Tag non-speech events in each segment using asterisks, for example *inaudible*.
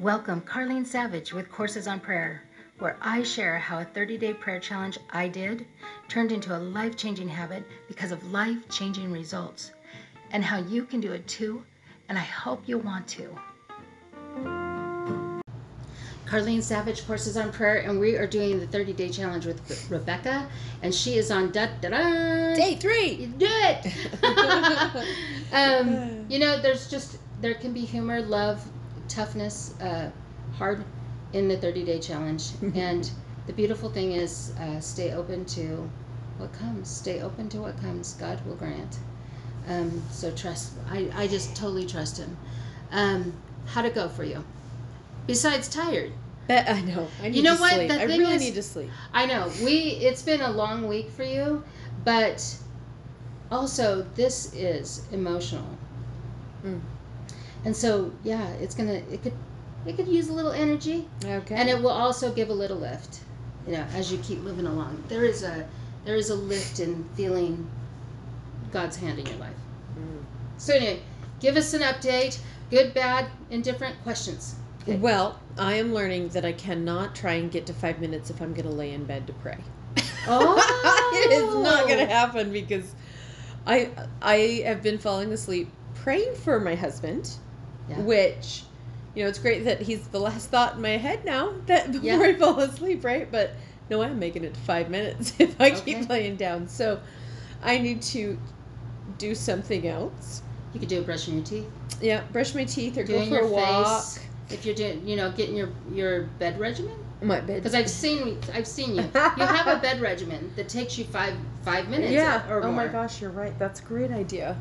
Welcome, Carlene Savage with Courses on Prayer, where I share how a 30 day prayer challenge I did turned into a life changing habit because of life changing results, and how you can do it too, and I hope you want to. Carlene Savage, Courses on Prayer, and we are doing the 30 day challenge with Rebecca, and she is on da da da. Day three. You do it. *laughs* um, you know, there's just there can be humor, love, toughness, uh, hard in the 30 day challenge. *laughs* and the beautiful thing is, uh, stay open to what comes. Stay open to what comes. God will grant. Um, so trust. I, I just totally trust Him. Um, how'd it go for you? Besides tired. That, I know. I need You know to what? sleep. The I thing really is- need to sleep. I know we. It's been a long week for you, but also this is emotional, Mm. And so yeah, it's gonna. It could. It could use a little energy, Okay. and it will also give a little lift. You know, as you keep moving along, there is a there is a lift in feeling God's hand in your life. Mm. So anyway, give us an update. Good, bad, indifferent questions. Okay. Well, I am learning that I cannot try and get to five minutes if I'm going to lay in bed to pray. Oh, *laughs* *laughs* it is not going to happen because I I have been falling asleep praying for my husband, Yeah. which you know it's great that he's the last thought in my head now that *laughs* before Yeah. I fall asleep, right? But no, I'm making it to five minutes *laughs* if I Okay. keep laying down. So I need to do something else. You could do it brushing your teeth. Yeah, brush my teeth or doing go for a walk. face. If you're doing, you know, getting your your bed regimen. My bed. Because I've seen, I've seen you. You *laughs* have a bed regimen that takes you five five minutes. yeah. Or oh more. my gosh, you're right. That's a great idea.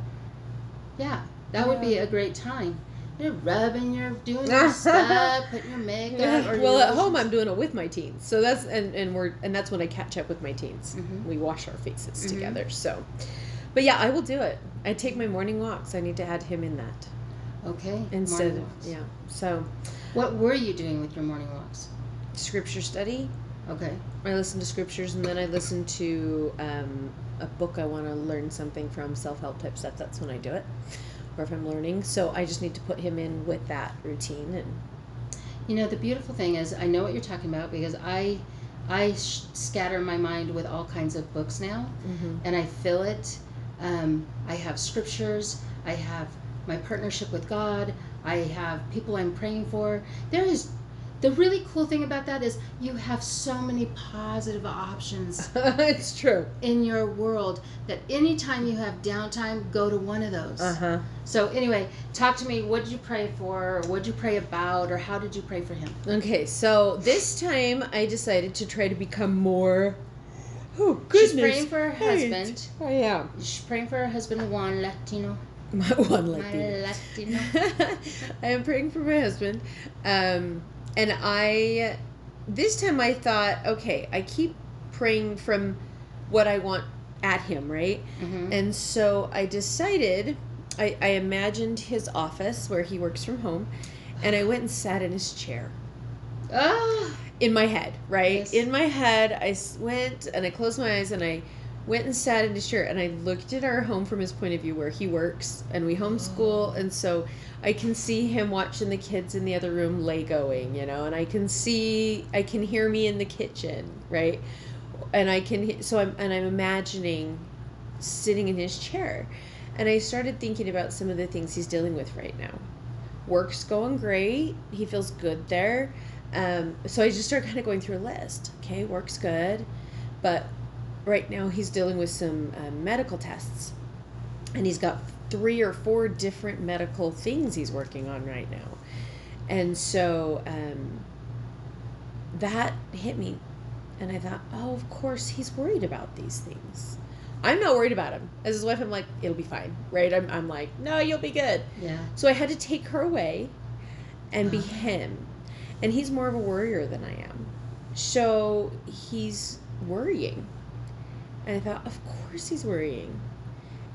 Yeah, that would be a great time. You're rubbing, you're doing your *laughs* stuff, putting your makeup. Or well, at home. I'm doing it with my teens, so that's and and we're and that's when I catch up with my teens. Mhm. We wash our faces Mhm. together. So, but yeah, I will do it. I take my morning walks. I need to add him in that Okay. instead of yeah. So, What were you doing with your morning walks? scripture study. Okay. I listen to scriptures and then I listen to um, a book I want to learn something from, self help type stuff. That's when I do it, or if I'm learning. So I just need to put him in with that routine and You know, the beautiful thing is, I know what you're talking about because I, I sh- scatter my mind with all kinds of books now. and I fill it. Um, I have scriptures. I have my partnership with God. I have people I'm praying for. There is the really cool thing about that is you have so many positive options *laughs* it's true. in your world that anytime you have downtime, go to one of those. Uh huh. So anyway, talk to me. What did you pray for? What did you pray about? Or how did you pray for him? Okay, so this time I decided to try to become more. Oh goodness! She's praying for her husband. I am. She's praying for her husband, Juan Latino. *laughs* My one Latino. My Latino. Latino. *laughs* I am praying for my husband, um, and I. This time I thought, okay, I keep praying from what I want at him, right? hmm And so I decided, I, I imagined his office where he works from home, and I went and sat in his chair. Ah, in my head, right? Yes. In my head, I went and I closed my eyes and I went and sat in his chair and I looked at our home from his point of view where he works and we homeschool and so I can see him watching the kids in the other room Legoing, you know, and I can see I can hear me in the kitchen, right? And I can so I'm and I'm imagining sitting in his chair. And I started thinking about some of the things he's dealing with right now. Work's going great. He feels good there. Um, so I just started kind of going through a list. Okay, work's good, but right now he's dealing with some uh, medical tests, and he's got three or four different medical things he's working on right now, and so um, that hit me, and I thought, oh, of course he's worried about these things. I'm not worried about him. As his wife, I'm like, it'll be fine, right? I'm, I'm like, no, you'll be good. yeah. So I had to take her away and be him. And he's more of a worrier than I am. So he's worrying. And I thought, of course he's worrying.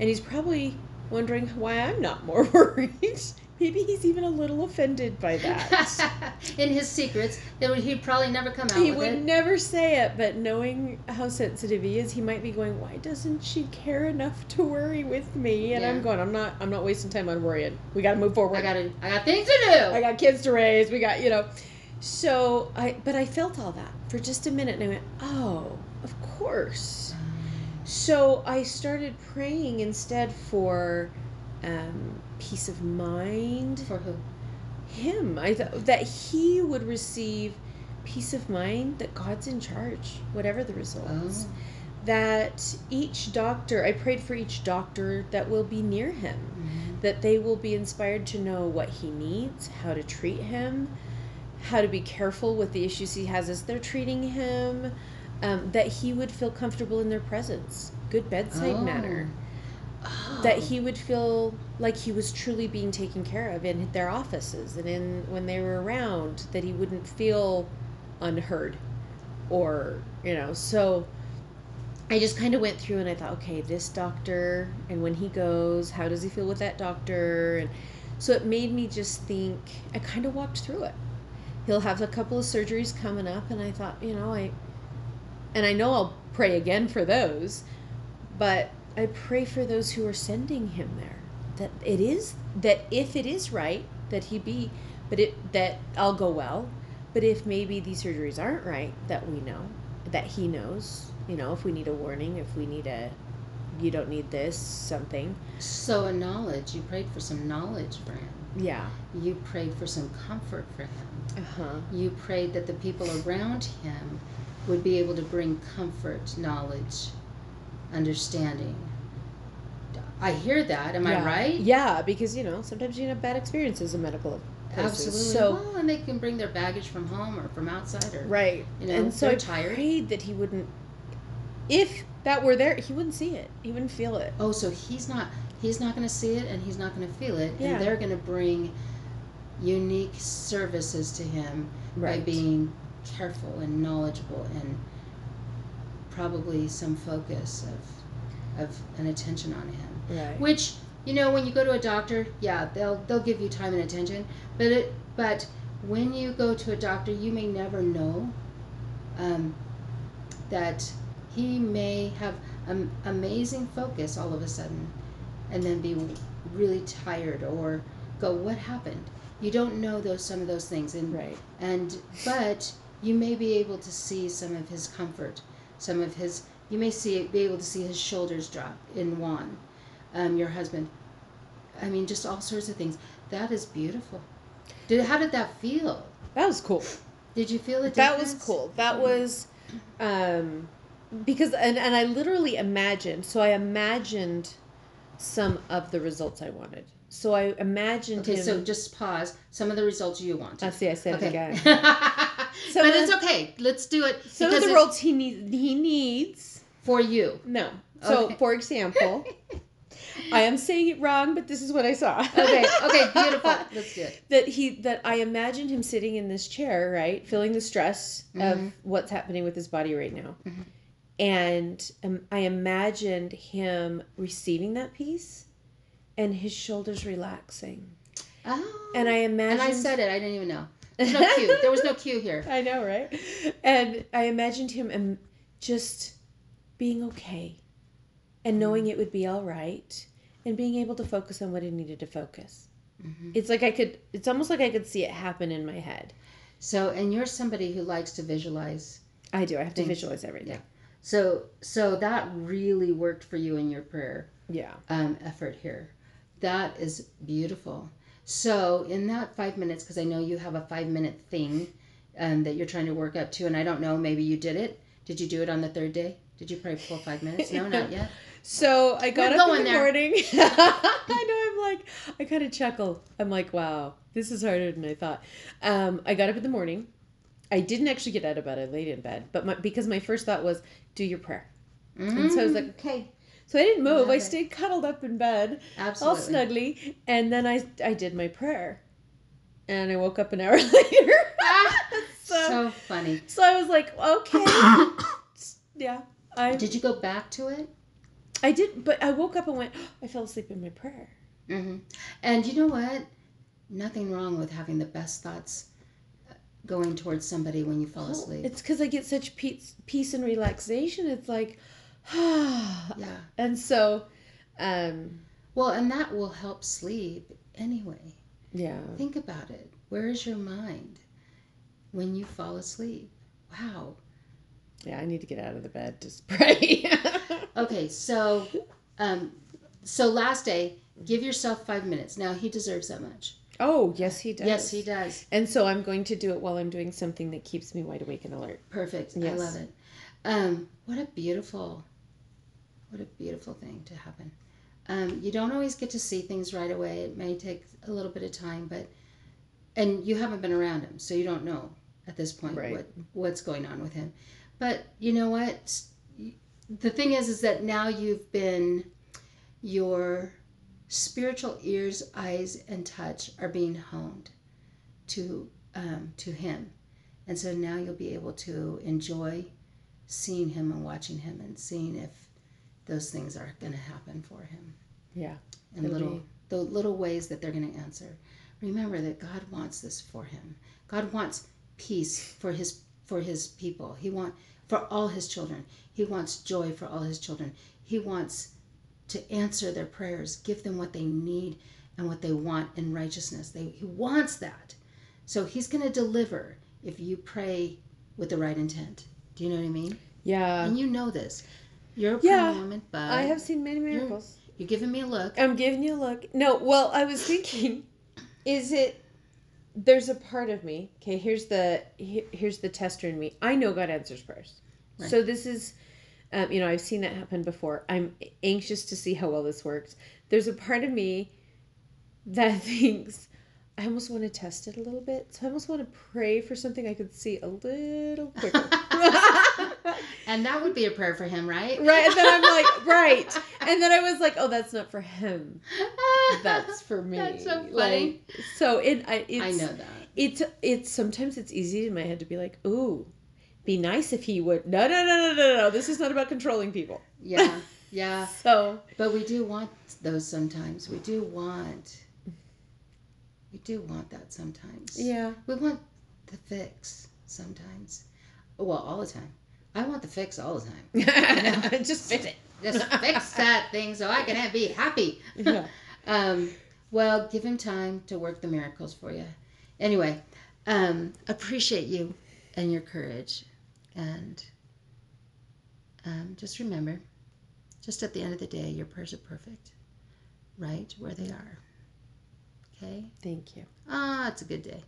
And he's probably wondering why I'm not more *laughs* worried maybe he's even a little offended by that. *laughs* In his secrets, would he'd probably never come out he would it. never say it, but knowing how sensitive he is, he might be going, "Why doesn't she care enough to worry with me?" And Yeah. I'm going, "I'm not. I'm not wasting time on worrying. We got to move forward. I got I got things to do. I got kids to raise. We got, you know." So I, but I felt all that for just a minute, and I went, "Oh, of course." So I started praying instead for um, peace of mind. For who? Him, I thought that he would receive peace of mind that God's in charge, whatever the results. Oh. That each doctor, I prayed for each doctor that will be near him, Mhm. that they will be inspired to know what he needs, how to treat him, how to be careful with the issues he has as they're treating him, um, that he would feel comfortable in their presence, good bedside Oh. manner, Oh. that he would feel like he was truly being taken care of in their offices and in when they were around, that he wouldn't feel unheard or, you know, so I just kind of went through and I thought, okay, this doctor, and when he goes, how does he feel with that doctor? And so it made me just think, I kind of walked through it. He'll have a couple of surgeries coming up, and I thought, you know, I, and I know I'll pray again for those, but I pray for those who are sending him there. That it is, that if it is right, that he be, but it, that I'll go well. But if maybe these surgeries aren't right, that we know, that he knows, you know, if we need a warning, if we need a, you don't need this, something. So a knowledge. You prayed for some knowledge for him. Yeah. You prayed for some comfort for him. Uh huh. You prayed that the people around him would be able to bring comfort, knowledge, understanding. I hear that. Am I right? Yeah, because you know sometimes you have bad experiences in medical places. Absolutely. So well, and they can bring their baggage from home or from outside or right, You know, and so I tired. prayed that he wouldn't. If that were there, he wouldn't see it. He wouldn't feel it. Oh, so he's not he's not going to see it and he's not going to feel it Yeah. and they're going to bring unique services to him by being careful and knowledgeable and probably some focus of of an attention on him. right. Which you know, when you go to a doctor, yeah, they'll they'll give you time and attention, but it but when you go to a doctor, you may never know um, that he may have am- amazing focus all of a sudden, and then be really tired or go, what happened? You don't know those some of those things, and Right. and but you may be able to see some of his comfort, some of his. You may see be able to see his shoulders drop in Juan, um, your husband. I mean, just all sorts of things. That is beautiful. Did how did that feel? That was cool. Did you feel it? That was cool. That was um because and and I literally imagined. So I imagined some of the results I wanted. So I imagined Okay, him. so just pause. Some of the results you want. I see. I said it Okay. *laughs* again. but it's okay. Let's do it. Some of the roles he needs. He needs. for you. No. So, Okay. for example, *laughs* I am saying it wrong, but this is what I saw. Okay. Okay. *laughs* Beautiful. Let's do it. that he that I imagined him sitting in this chair, right, feeling the stress Mhm. of what's happening with his body right now, Mhm. and um, I imagined him receiving that piece and his shoulders relaxing, Oh. and I imagined. and I said it. I didn't even know. There's no cue. There was no cue here. *laughs* I know, right? And I imagined him um, just being okay, and knowing it would be all right, and being able to focus on what he needed to focus. Mhm. It's like I could. It's almost like I could see it happen in my head. So, and you're somebody who likes to visualize. I do. I have to visualize everything. Yeah. So, so that really worked for you in your prayer Yeah. um, effort here. That is beautiful. So, in that five minutes, because I know you have a five minute thing um, that you're trying to work up to, and I don't know, maybe you did it. Did you do it on the third day? Did you pray full five minutes? No, not yet. *laughs* So I got We're up in the there. morning. *laughs* I know. I'm like, I kind of chuckle. I'm like, wow, this is harder than I thought. Um, I got up in the morning. I didn't actually get out of bed. I laid in bed, but my, because my first thought was, do your prayer. And so I was like, okay. So I didn't move. I stayed cuddled up in bed, all snuggly, and then I I did my prayer, and I woke up an hour *laughs* later. *laughs* so, so funny. so I was like, okay, *coughs* yeah. I Did you go back to it? I did, but I woke up and went. *gasps* I fell asleep in my prayer. Mm-hmm. And you know what? nothing wrong with having the best thoughts uh, going towards somebody when you fall asleep. It's because I get such peace, peace and relaxation. It's like, ah. *sighs* yeah. And so, um, Well, and that will help sleep anyway. yeah. Think about it. Where is your mind when you fall asleep? Wow. Yeah, I need to get out of the bed to pray. *laughs* Okay, so um so last day, give yourself 5 minutes. Now he deserves that much. oh, yes, he does. Yes, he does. And so I'm going to do it while I'm doing something that keeps me wide awake and alert. Perfect. Yes. I love it. Um what a beautiful what a beautiful thing to happen. Um, you don't always get to see things right away. It may take a little bit of time, but and you haven't been around him, so you don't know at this point Right. what what's going on with him. But you know what? The thing is, is that now you've been your spiritual ears, eyes, and touch are being honed to um, to him, and so now you'll be able to enjoy seeing him and watching him and seeing if those things are going to happen for him Yeah. and little be- the little ways that they're going to answer. Remember that God wants this for him. God wants peace for his for his people. He want for all his children. He wants joy for all his children. He wants to answer their prayers, give them what they need and what they want in righteousness. They, he wants that. So he's going to deliver if you pray with the right intent. Do you know what I mean? Yeah. and you know this. You're a Yeah, woman, but I have seen many miracles. you're giving me a look. I'm giving you a look. No, well, I was thinking, is it? There's a part of me. Okay, here's the here's the tester in me. I know God answers prayers. Right. So this is, um, you know, I've seen that happen before. I'm anxious to see how well this works. There's a part of me that *laughs* thinks I almost want to test it a little bit. So I almost want to pray for something I could see a little quicker. *laughs* and that would be a prayer for him, right? Right, and then I'm like, right, and then I was like, oh, that's not for him. That's for *laughs* me. That's so funny. Like, so it, I, it's, I know that. It's, it's sometimes it's easy in my head to be like, ooh, be nice if he would. No, no, no, no, no, no. This is not about controlling people. Yeah, *laughs* yeah. So But we do want those sometimes. We do want. We do want that sometimes. yeah, We want the fix sometimes. Well, all the time. I want the fix all the time. *laughs* *laughs* just fit it. Just fix *laughs* that thing so I can have, be happy. Yeah. Um, well, give him time to work the miracles for you. Anyway, um, appreciate you and your courage. And um, just remember, just at the end of the day, your prayers are perfect, right where they are. Okay? Thank you. Ah, it's a good day.